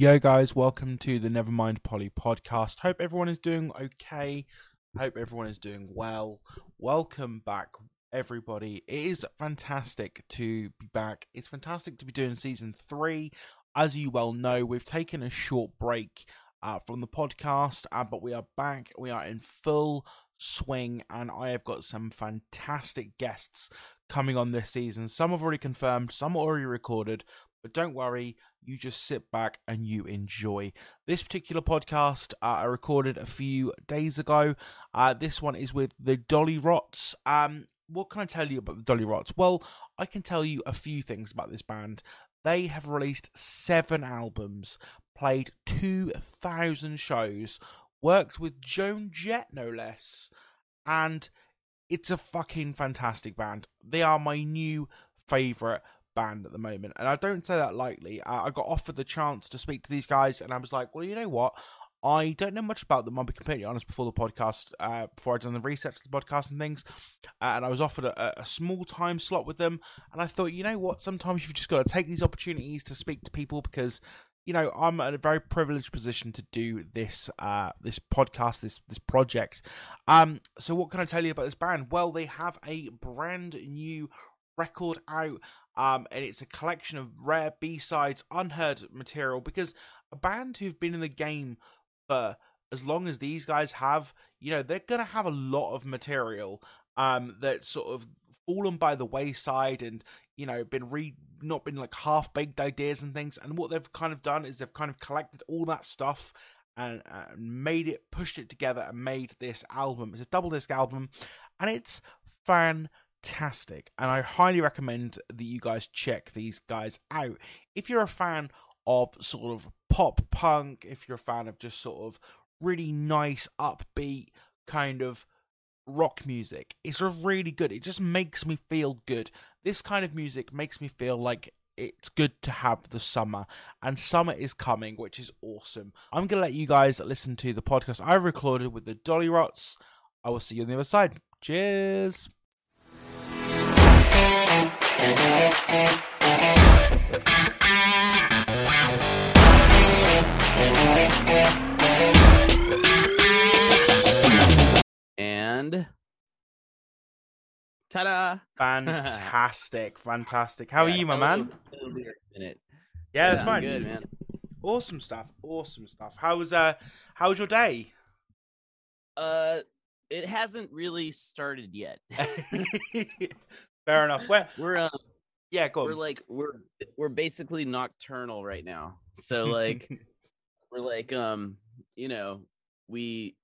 Yo, guys, welcome to the Nevermind Polly podcast. Hope everyone is doing okay. Hope everyone is doing well. Welcome back, everybody. It is fantastic to be back. It's fantastic to be doing season three. As you well know, we've taken a short break uh, from the podcast, uh, but we are back. We are in full swing, and I have got some fantastic guests coming on this season. Some have already confirmed, some already recorded, but don't worry, you just sit back and you enjoy. This particular podcast uh, I recorded a few days ago. Uh, this one is with the Dollyrots. Um, what can I tell you about the Dollyrots? Well, I can tell you a few things about this band. They have released seven albums, played 2,000 shows, worked with Joan Jett, no less, and it's a fucking fantastic band. They are my new favourite band at the moment, and I don't say that lightly. I, I got offered the chance to speak to these guys, and I was like, well, you know what? I don't know much about them. I'll be completely honest. Before the podcast, uh, before I'd done the research of the podcast and things, uh, and I was offered a, a, small time slot with them, and I thought, you know what? Sometimes you've just got to take these opportunities to speak to people because, you know, I'm in a very privileged position to do this, uh, this podcast, this this project. Um, so what can I tell you about this band? Well, they have a brand new record out um, and it's a collection of rare B-sides, unheard material, because a band who've been in the game for as long as these guys have, you know, they're gonna have a lot of material um, that's sort of fallen by the wayside and you know been re not been like half baked ideas and things. And what they've kind of done is they've kind of collected all that stuff and uh, made it, pushed it together, and made this album. It's a double disc album, and it's fan fantastic. And I highly recommend that you guys check these guys out. If you're a fan of sort of pop punk, if you're a fan of just sort of really nice, upbeat kind of rock music, it's really good. It just makes me feel good. This kind of music makes me feel like it's good to have the summer and summer is coming which is awesome i'm gonna let you guys listen to the podcast i recorded with the Dollyrots i will see you on the other side cheers and ta-da! Fantastic, fantastic. How yeah, are you, my man? Yeah, that's fine. Good, man. Awesome stuff. Awesome stuff. How was uh how was your day? Uh it hasn't really started yet. Fair enough. Where we're um, yeah, go. We're like we're we're basically nocturnal right now. So like we're like um you know we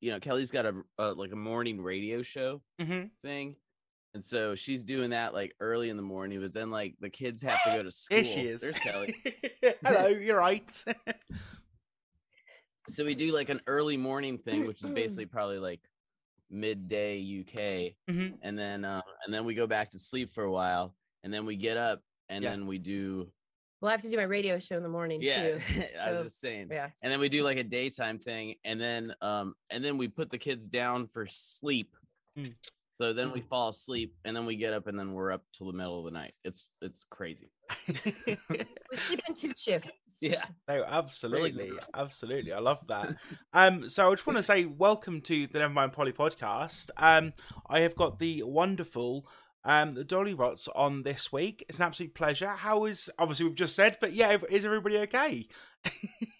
you know Kelly's got a, a like a morning radio show mm-hmm. thing. And so she's doing that like early in the morning, but then like the kids have to go to school. There she is. There's Kelly. Hello, you're right. so we do like an early morning thing, which is basically probably like midday UK, mm-hmm. and then uh, and then we go back to sleep for a while, and then we get up and yeah. then we do. Well, I have to do my radio show in the morning yeah, too. I so, was just saying. Yeah. And then we do like a daytime thing, and then um and then we put the kids down for sleep. Mm. So then we mm. fall asleep, and then we get up, and then we're up till the middle of the night. It's it's crazy. we two shifts. Yeah. No, absolutely, really absolutely. I love that. Um, so I just want to say welcome to the Nevermind Polly podcast. Um, I have got the wonderful um the Dollyrots on this week. It's an absolute pleasure. How is obviously we've just said, but yeah, is everybody okay?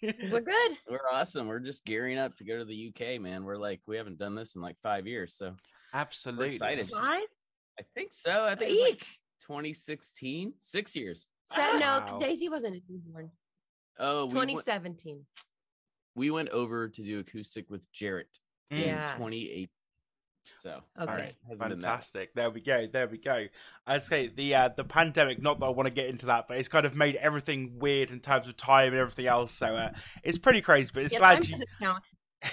We're good. We're awesome. We're just gearing up to go to the UK, man. We're like we haven't done this in like five years, so Absolutely. Excited. Five? I think so. I think it's like 2016. Six years. So. No, because Daisy wasn't a newborn. Oh, 2017. We went, we went, over to do acoustic with Jarrett mm. in 2018. So, okay. all right, fantastic. There we go. There we go. I'd say the uh, the pandemic. Not that I want to get into that, but it's kind of made everything weird in terms of time and everything else. So uh, it's pretty crazy. But it's yeah, glad you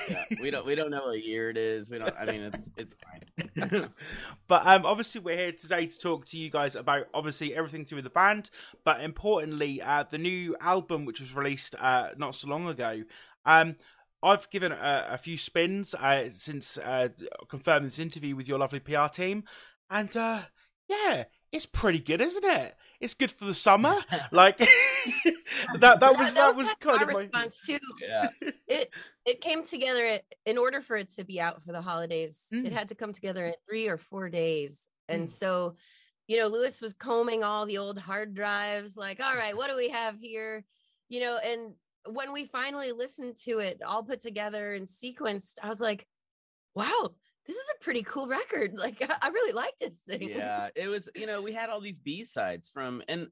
yeah, we don't we don't know what year it is. We don't. I mean, it's it's fine. but um, obviously, we're here today to talk to you guys about obviously everything to do with the band, but importantly, uh, the new album which was released uh, not so long ago. Um, I've given a, a few spins uh, since uh, confirming this interview with your lovely PR team, and uh, yeah, it's pretty good, isn't it? It's good for the summer. Like that that was that was kind of my response too. Yeah. It it came together it- in order for it to be out for the holidays. Mm. It had to come together in three or four days, and Mm. so you know Luis was combing all the old hard drives. Like, all right, what do we have here? You know, and when we finally listened to it all put together and sequenced, I was like, wow, this is a pretty cool record. Like, I, I really like this thing. yeah it was you know we had all these b-sides from and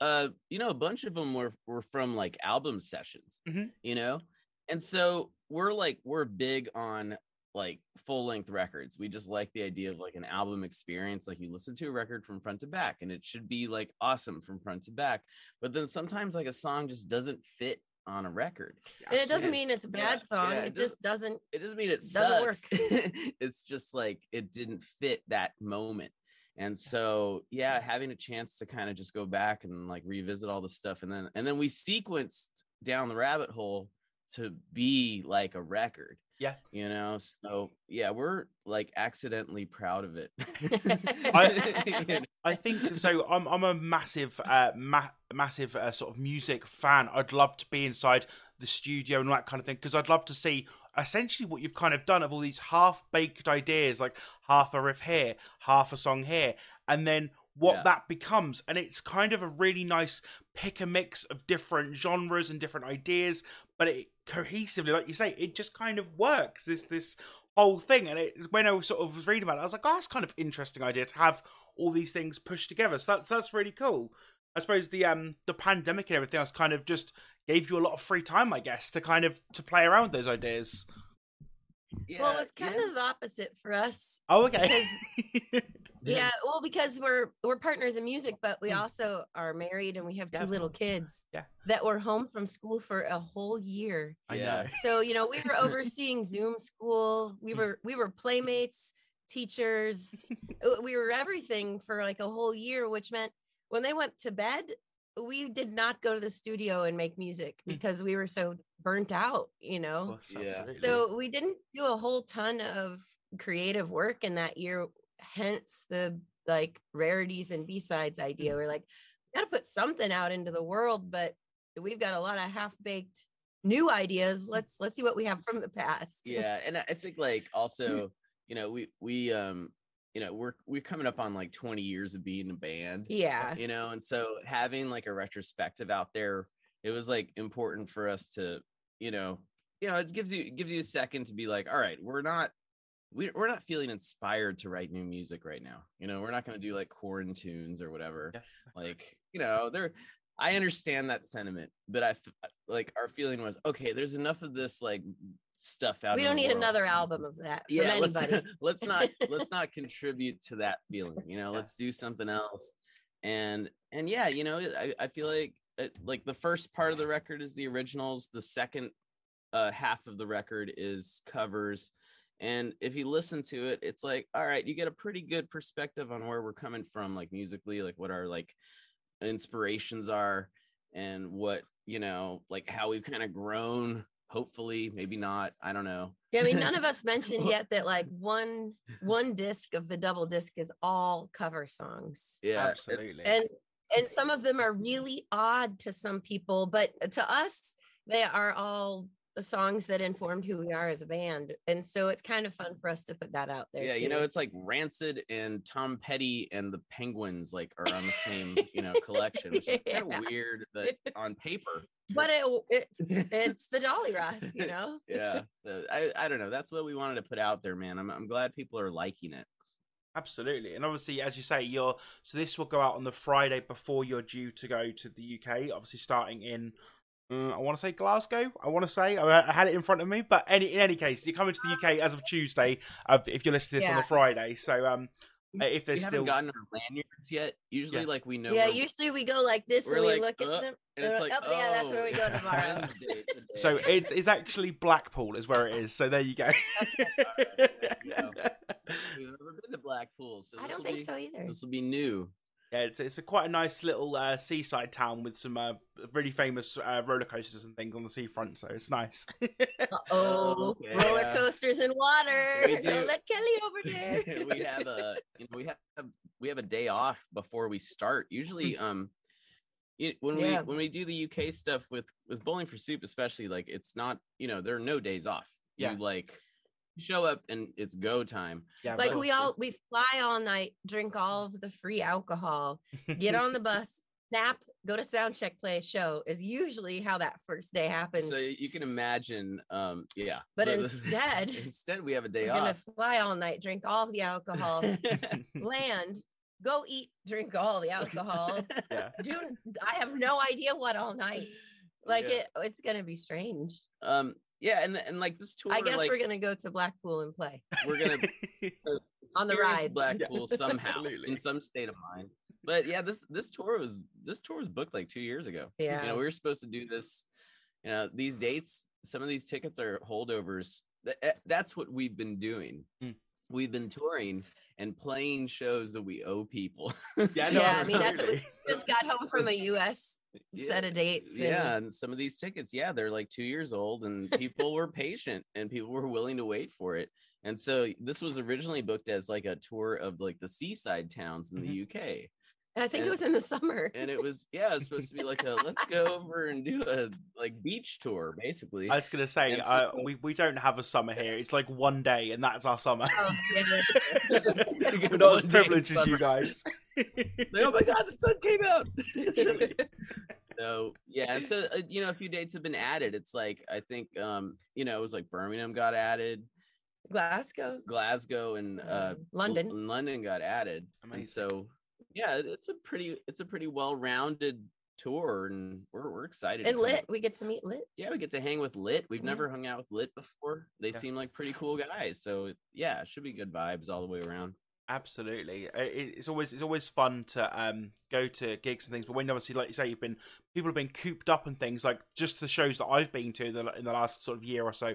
uh you know a bunch of them were were from like album sessions Mhm. you know and so we're like we're big on like full length records we just like the idea of like an album experience like you listen to a record from front to back and it should be like awesome from front to back but then sometimes like a song just doesn't fit on a record And it doesn't Absolutely. mean it's a Yeah, bad song. yeah, it it just doesn't. it doesn't mean it Doesn't work. sucks. it's just like it didn't fit that moment. And so yeah, having a chance to kind of just go back and like revisit all the stuff and then and then we sequenced down the rabbit hole to be like a record. Yeah. You know, so yeah, we're like accidentally proud of it. I- I think so. I'm I'm a massive, uh, ma- massive uh, sort of music fan. I'd love to be inside the studio and that kind of thing because I'd love to see essentially what you've kind of done of all these half baked ideas, like half a riff here, half a song here, and then what Yeah. that becomes. And it's kind of a really nice pick a mix of different genres and different ideas, but it cohesively, like you say, it just kind of works. This this whole thing, and it when I was sort of reading about it, I was like, oh, that's kind of interesting idea to have all these things pushed together. So that's that's really cool. I suppose the um the pandemic and everything else kind of just gave you a lot of free time, I guess, to kind of to play around with those ideas. Yeah, well, it was kind know? of the opposite for us. Oh, okay. Yeah, well, because we're we're partners in music, but we Mm. also are married and we have two little kids Yeah. that were home from school for a whole year. I Yeah. know. So you know, we were overseeing Zoom school. We Mm. were we were playmates, teachers. we were everything for like a whole year, which meant when they went to bed, we did not go to the studio and make music Mm. because we were so burnt out. You know. Of Yeah. So we didn't do a whole ton of creative work in that year, hence the like rarities and B-sides idea. Mm. We're like, we got to put something out into the world, but we've got a lot of half-baked new ideas. Let's let's see what we have from the past. yeah and i I think like also you know we we um you know we're we're coming up on like 20 years of being a band Yeah. you know and so having like a retrospective out there it was like important for us to you know you know it gives you it gives you a second to be like all right we're not we, we're not feeling inspired to write new music right now you know we're not going to do like quarantunes or whatever Yeah. like you know there i understand that sentiment but i f- like our feeling was okay there's enough of this like stuff out We don't need world. another album of that from yeah let's, let's not let's not contribute to that feeling you know Yeah. let's do something else and and yeah you know i, I feel like it, like the first part of the record is the originals the second uh half of the record is covers and if you listen to it it's like all right you get a pretty good perspective on where we're coming from like musically like what our like inspirations are and what you know like how we've kind of grown hopefully maybe not i don't know Yeah, I mean, none of us mentioned yet that like one one disc of the double disc is all cover songs. yeah it- absolutely. and and some of them are really odd to some people but to us they are all the songs that informed who we are as a band. And so it's kind of fun for us to put that out there yeah you know it's like rancid and tom petty and the penguins like are on the same you know collection which is kind of weird that on paper but it, it's it's the Dollyrots, you know? Yeah so i i don't know that's what we wanted to put out there man. I'm, I'm glad people are liking it Absolutely, and obviously, as you say, you're so this will go out on the Friday before you're due to go to the UK. Obviously, starting in uh, I want to say Glasgow. I want to say I, I had it in front of me, but any in any case, you're coming to the UK as of Tuesday. Uh, if you're listening to this on the Friday, so um, if we there's haven't still gotten our lanyards yet usually Yeah. like we know yeah usually we go like this we're and we like, look at "Uh," them and it's uh, like oh, yeah that's where we go tomorrow Wednesday so it's it's actually Blackpool is where it is. So there you go. there you go. we've never been to blackpool so i don't think be so either this will be new Yeah, it's it's a quite a nice little uh, seaside town with some uh, really famous uh, roller coasters and things on the seafront. So it's nice. oh okay, roller yeah. coasters and water We do. don't let kelly over there we have a you know we have we have a day off before we start. Usually, um, it, when Yeah. we when we do the UK stuff with with Bowling for Soup, especially like it's not you know there are no days off. Yeah. you like show up and it's go time. Yeah, like we all we fly all night, drink all of the free alcohol, get on the bus, nap, go to sound check, play a show is usually how that first day happens. So you can imagine, um, yeah. But the- the- instead, instead we have a day We're gonna off. fly all night, drink all the alcohol, land, go eat, drink all the alcohol. yeah. Do I have no idea what all night? Like Yeah. it, it's gonna be strange. um, yeah, and and like this tour, I guess like, we're gonna go to Blackpool and play. we're gonna On the ride rides. Yeah, Blackpool somehow absolutely. in some state of mind. But yeah, this this tour was this tour was booked like two years ago. Yeah. you know we were supposed to do this. You know these dates, some of these tickets are holdovers. Eh, That's what we've been doing. Mm. We've been touring and playing shows that we owe people. Yeah, no, Yeah, I mean, that's what we- Just got home from a US set of dates. yeah and some of these tickets yeah they're like two years old and people were patient and people were willing to wait for it and so this was originally booked as like a tour of like the seaside towns in the mm-hmm. uk And I think it was in the summer. and it was yeah it was supposed to be like a let's go over and do a like beach tour basically I was gonna say And uh, we we don't have a summer here. It's like one day, and that's our summer. Oh, yeah. We're not as privileged as you guys. Like, oh my god the sun came out so yeah so uh, you know a few dates have been added it's like i think um you know it was like birmingham got added Glasgow. Glasgow and uh, Um, London. L- London got added, Amazing. and so yeah, it's a pretty it's a pretty well rounded tour, and we're we're excited. And lit. We get to meet lit. Yeah, we get to hang with Lit. We've Yeah. never hung out with Lit before. They Yeah. seem like pretty cool guys, so yeah, should be good vibes all the way around. Absolutely, it's always it's always fun to um go to gigs and things. But when obviously, like you say, you've been people have been cooped up and things like just the shows that I've been to the, in the last sort of year or so.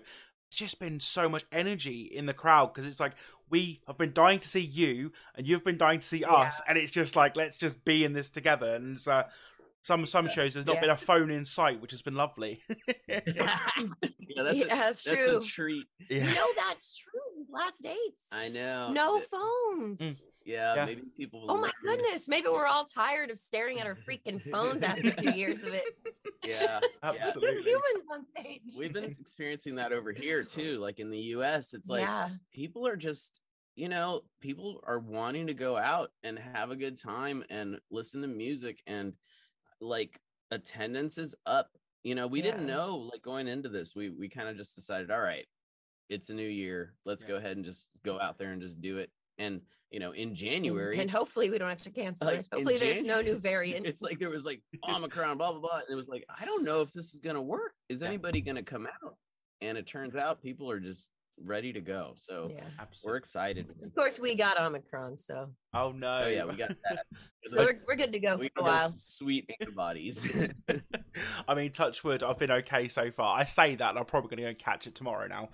It's just been so much energy in the crowd because it's like we have been dying to see you and you've been dying to see us, and it's just like let's just be in this together. And it's, uh, some some shows there's not Yeah. been a phone in sight, which has been lovely. yeah, that's, Yeah, a, that's that's true. a treat. yeah. No, that's true. Last dates. I know. no Th- phones. Mm. Yeah, Yeah. maybe people. Oh my learn- goodness. Maybe we're all tired of staring at our freaking phones after two years of it. Yeah, yeah. We're Absolutely. humans on stage. We've been experiencing that over here too. Like in the U.S., it's like yeah. people are just you know people are wanting to go out and have a good time and listen to music and like attendance is up you know we didn't know like going into this we we kind of just decided all right it's a new year let's Yeah. go ahead and just go out there and just do it and you know in january And hopefully we don't have to cancel like, it. Hopefully there's no new variant. it's like there was like omicron blah blah blah and it was like i don't know if this is gonna work is anybody gonna come out and it turns out people are just ready to go so yeah. we're Absolutely. excited Of course we got Omicron, so Oh no! Oh yeah, we got that. so we're, we're good to go we for a while. sweet antibodies. I mean, touch wood, I've been okay so far. I say that, and I'm probably going to go and catch it tomorrow now.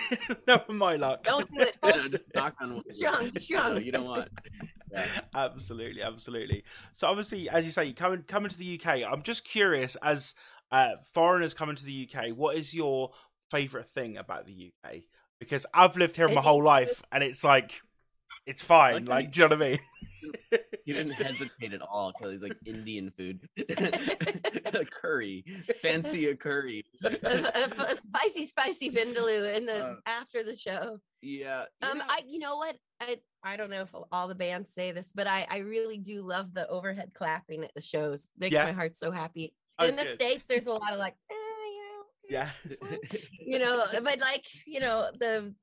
no, my luck. Don't do it. you know, just knock on wood. Strong, No, strong. you don't want. Yeah. absolutely, absolutely. So obviously, as you say, you come coming to the UK. I'm just curious, as uh, foreigners coming to the UK, what is your favourite thing about the UK? Because I've lived here my whole life, and it's like, it's fine. Like, Like, do you know what I mean? He didn't hesitate at all because he's like Indian food, a curry, fancy a curry. a, a- a spicy, spicy vindaloo in the Uh, after the show. Yeah. Um, know- I you know what I I don't know if all the bands say this, but I I really do love the overhead clapping at the shows. Makes Yeah. my heart so happy. Oh, in the good. states, there's a lot of like, eh, yeah, Yeah. you know, but like you know the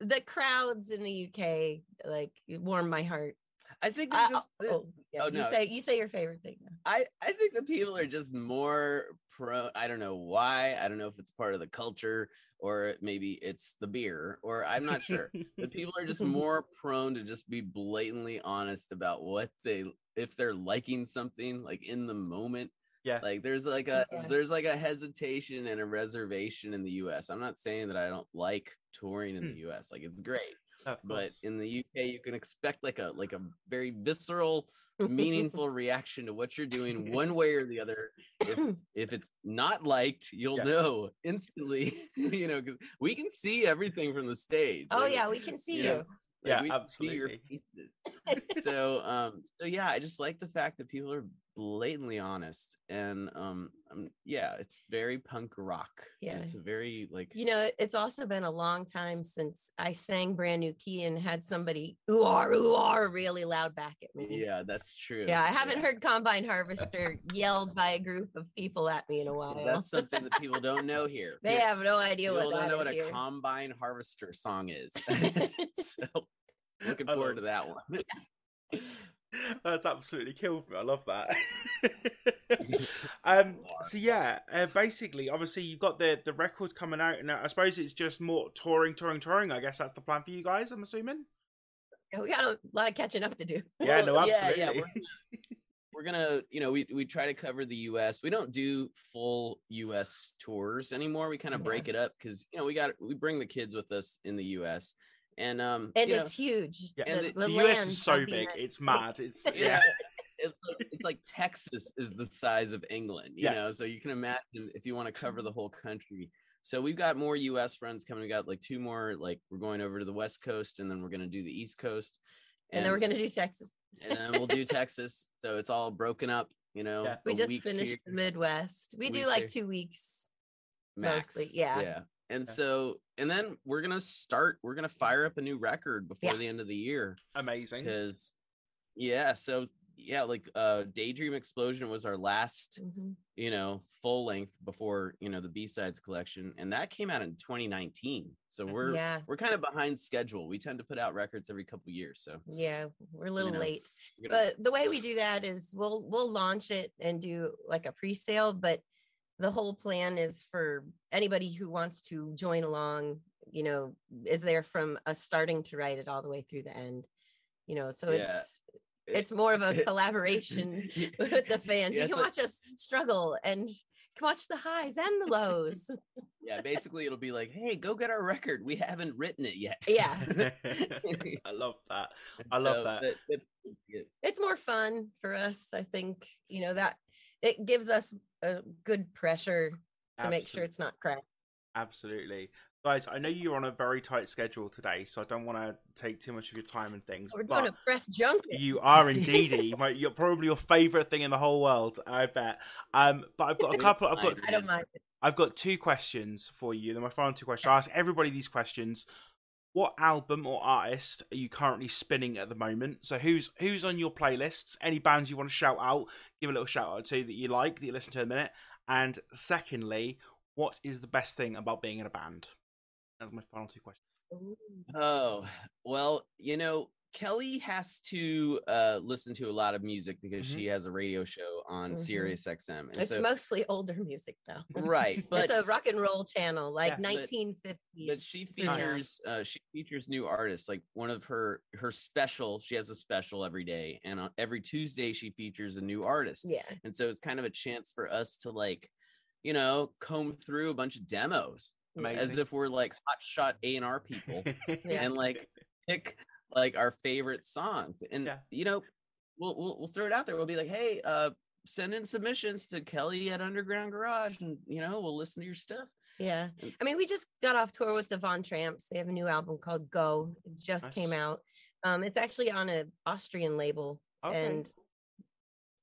the crowds in the UK like warm my heart. I think I- there's uh, just. Oh, oh, yeah, oh, you say you say your favorite thing. now. I I think the people are just more pro. I don't know why. I don't know if it's part of the culture or maybe it's the beer or I'm not sure. the people are just more prone to just be blatantly honest about what they if they're liking something like in the moment Yeah. like there's like a Yeah. there's like a hesitation and a reservation in the us i'm not saying that i don't like touring in the hmm. us like it's great but in the uk you can expect like a like a very visceral meaningful reaction to what you're doing one way or the other if if it's not liked you'll Yeah. know instantly you know because we can see everything from the stage oh like, yeah, we can see you you. know, Yeah, we see your absolutely. So um so yeah, I just like the fact that people are blatantly honest and um, um yeah, it's very punk rock. Yeah. It's a very like You know, it's also been a long time since I sang brand new key and had somebody ooh are ooh are really loud back at me. yeah, that's true. Yeah, I haven't heard Combine Harvester yelled by a group of people at me in a while. That's something that people don't know here. they have no idea People what don't know what a here. combine harvester song is. so looking forward to that one. That's absolutely killed me. I love that. um, so yeah, uh, basically, obviously, you've got the the records coming out, and I suppose it's just more touring, touring, touring. I guess that's the plan for you guys. I'm assuming. Yeah, we got a lot of catching up to do. Yeah, no, Well, absolutely. we're, gonna, we're gonna, you know, we we try to cover the U.S. We don't do full U.S. tours anymore. We kind of Yeah. break it up because you know we got we bring the kids with us in the U.S. and um And you know, it's huge. Yeah, and the, the- the, the US is so big, United it's mad. It's yeah, yeah, it's like, it's like Texas is the size of England, you Yeah. know. So you can imagine if you want to cover the whole country. So we've got more U.S. friends coming. We got like two more. Like we're going over to the West Coast, and then we're gonna do the East Coast, and then we're gonna do Texas. and then we'll do Texas. So it's all broken up, you know. Yeah. We just finished here, the Midwest. We do like here. two weeks. max. mostly, yeah. Yeah. And Yeah. so, and then we're gonna start. We're gonna fire up a new record before Yeah. the end of the year amazing. because, yeah. So yeah, like uh, Daydream Explosion was our last, Mhm. you know, full length before you know the B sides collection, and that came out in 2019. So we're yeah, we're kind of behind schedule. We tend to put out records every couple years. So yeah, we're a little know, late. gonna, But the way we do that is we'll we'll launch it and do like a pre-sale, but the whole plan is for anybody who wants to join along, you know, is there from us starting to write it all the way through the end. You know, so Yeah. it's it's more of a collaboration with the fans. Yeah, you it's can like- watch us struggle and can watch the highs and the lows. yeah, basically it'll be like, hey, go get our record. We haven't written it yet. Yeah. I love that. I love So that. that's good. it's more fun for us. I think, you know, that it gives us a good pressure to make sure it's not crap. Absolutely. Guys, I know you're on a very tight schedule today, so I don't want to take too much of your time and things. We're going to press junket. you are indeed. you're probably your favorite thing in the whole world, I bet. Um, but I've got a couple. I've got. I don't mind. I've got two questions for you. They're my final two questions. I ask everybody these questions. What album or artist are you currently spinning at the moment? So who's who's on your playlists? Any bands you want to shout out? Give a little shout out to that you like that you listen to in a minute. And secondly, what is the best thing about being in a band? That's my final two questions. Oh, well, you know, Kelly has to uh listen to a lot of music because Mhm. she has a radio show on Mhm. Sirius XM. And It's so, mostly older music though. right, but it's a rock and roll channel, like Yeah, but- 1950s. but she features uh she features new artists like one of her her special she has a special every day and on every tuesday she features a new artist Yeah. and so it's kind of a chance for us to like you know comb through a bunch of demos as if we're like hot shot a&r people Yeah. and like pick like our favorite songs and Yeah. you know we'll, we'll we'll throw it out there we'll be like hey uh send in submissions to kelly at underground garage and you know we'll listen to your stuff Yeah. I mean, we just got off tour with the Von Tramps. They have a new album called Go. It just came out. Um, it's actually on a Austrian label. Okay. And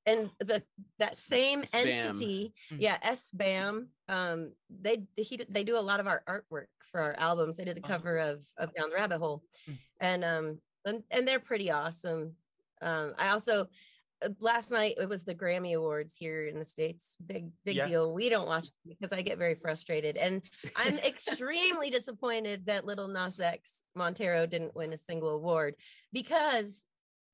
and the that same SBAM. entity, Hmm. yeah, SBAM. Um, they he they do a lot of our artwork for our albums. They did the Oh. cover of of Down the Rabbit Hole, Hmm. and um and, and they're pretty awesome. Um, I also uh, last night it was the Grammy Awards here in the states. Big big Yeah. deal. We don't watch because I get very frustrated, and I'm extremely disappointed that Lil Nas X Montero didn't win a single award because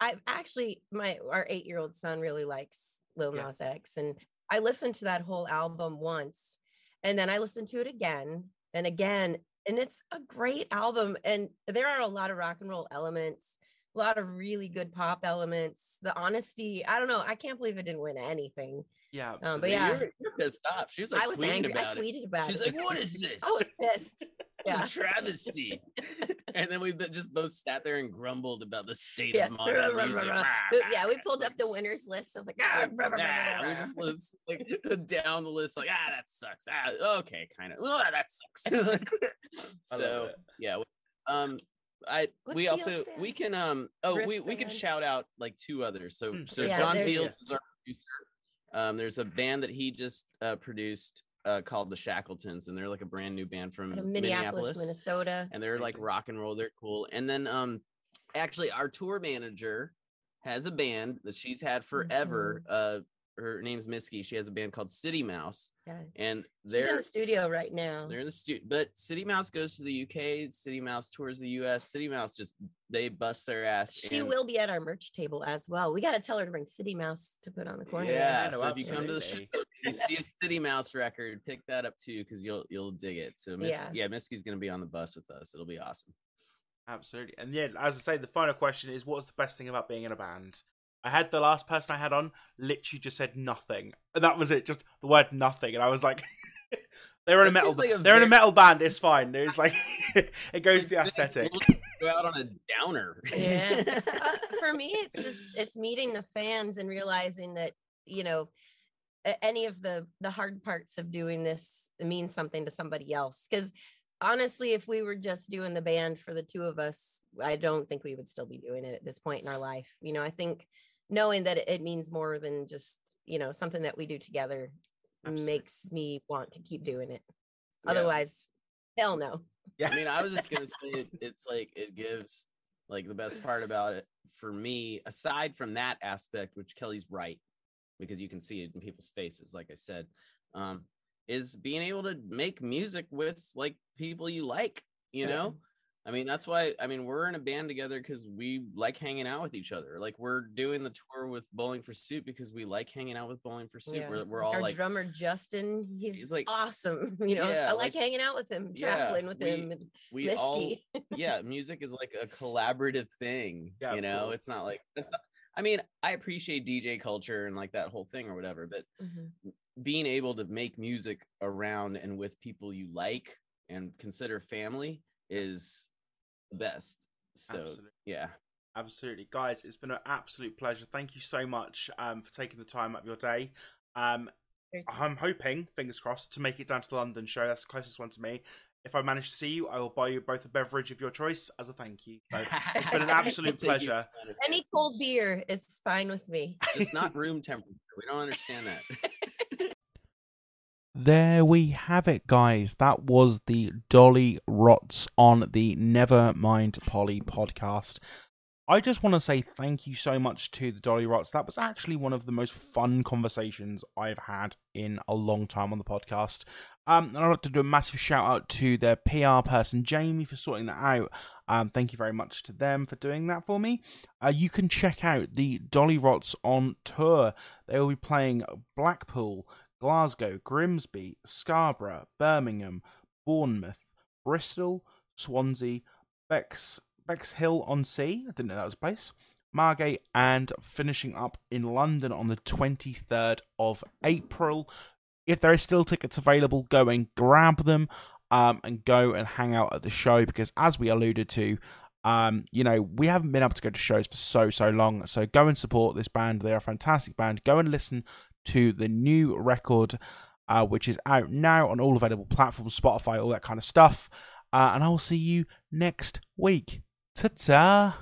I actually my our eight year old son really likes Lil Yeah. X, and I listened to that whole album once, and then I listened to it again and again, and it's a great album. And there are a lot of rock and roll elements, a lot of really good pop elements. The honesty, I don't know, I can't believe it didn't win anything. yeah, Um, but yeah. you're, you're pissed off she was like I was angry. I about it. tweeted about She's it. like, "What is this? I was pissed. Yeah. Travesty." and then we just both sat there and grumbled about the state Yeah. of modern music. yeah, we pulled up the winners list. I was like, ah, nah, we just rah." was like down the list, like ah, that sucks. Ah, okay, kind of. Oh, that sucks. So yeah, um, I What's we Fields also band? we can um oh we Riff's we can band? shout out like two others. So Mm, so Yeah, John there's- Fields is our producer. Um, there's a band that he just uh, produced uh, called the Shackletons, and they're like a brand new band from Out of Minneapolis, Minnesota. and they're like rock and roll. They're cool. And then um, actually, our tour manager has a band that she's had forever. Mm-hmm. Uh, her name's Misky. She has a band called City Mouse, Yeah. and they're in the studio right now. they're in the studio. But City Mouse goes to the UK. City Mouse tours the US. City Mouse just they bust their ass. She and- will be at our merch table as well. We got to tell her to bring City Mouse to put on the corner. Yeah, Yeah, no, so if you come to the show and see a City Mouse record, pick that up too because you'll you'll dig it. So Miss, Yeah. yeah, Misky's gonna be on the bus with us. It'll be awesome. Absolutely. And yeah, as I say, the final question is what's the best thing about being in a band? I had the last person I had on literally just said nothing. And that was it, just the word nothing. And I was like they're in a metal seems like a they're in a metal band, it's fine. There's like it goes to the Just aesthetic. Go out on a downer. yeah uh, for me it's just it's meeting the fans and realizing that you know any of the the hard parts of doing this means something to somebody else because honestly if we were just doing the band for the two of us i don't think we would still be doing it at this point in our life you know i think knowing that it, it means more than just you know something that we do together Absolutely. makes me want to keep doing it Yeah. otherwise hell no Yeah. I mean, I was just gonna say it, it's like it gives like the best part about it for me, aside from that aspect, which Kelly's right, because you can see it in people's faces, like I said, um, is being able to make music with like people you like, you Yeah. know. I mean, that's why I mean we're in a band together because we like hanging out with each other. Like we're doing the tour with Bowling for Soup because we like hanging out with Bowling for Soup. Yeah. We're, we're all our like drummer Justin, he's, He's like- awesome. You know, Yeah, I like, like- hanging out with him, yeah, traveling with we- him. And we all yeah music is like a collaborative thing Yeah, you know it's not like it's not i mean i appreciate dj culture and like that whole thing or whatever but Mhm. being able to make music around and with people you like and consider family is the best so Absolutely. yeah Absolutely. Guys, it's been an absolute pleasure. Thank you so much um, for taking the time out of your day. Um, Thank I'm hoping, fingers crossed, to make it down to the London show. That's the closest one to me. If I manage to see you, I will buy you both a beverage of your choice as a thank you. So it's been an absolute I'll take you pleasure. Any cold beer is fine with me. it's not room temperature we don't understand that There we have it, guys. That was the Dollyrots on the Never Mind Polly podcast. I just want to say thank you so much to the Dollyrots. That was actually one of the most fun conversations I've had in a long time on the podcast. Um, and I'd like to do a massive shout out to their PR person, Jamie, for sorting that out. Um, thank you very much to them for doing that for me. Uh, you can check out the Dollyrots on tour. They will be playing Blackpool, Glasgow, Grimsby, Scarborough, Birmingham, Bournemouth, Bristol, Swansea, Bex, Bexhill on Sea. I didn't know that was a place. Margate, and finishing up in London on the 23rd of April. If there are still tickets available, go and grab them um, and go and hang out at the show because, as we alluded to, um, you know, we haven't been able to go to shows for so, so long. So go and support this band. They're a fantastic band. Go and listen to the new record, uh, which is out now on all available platforms, Spotify, all that kind of stuff. Uh, and I will see you next week. Ta ta!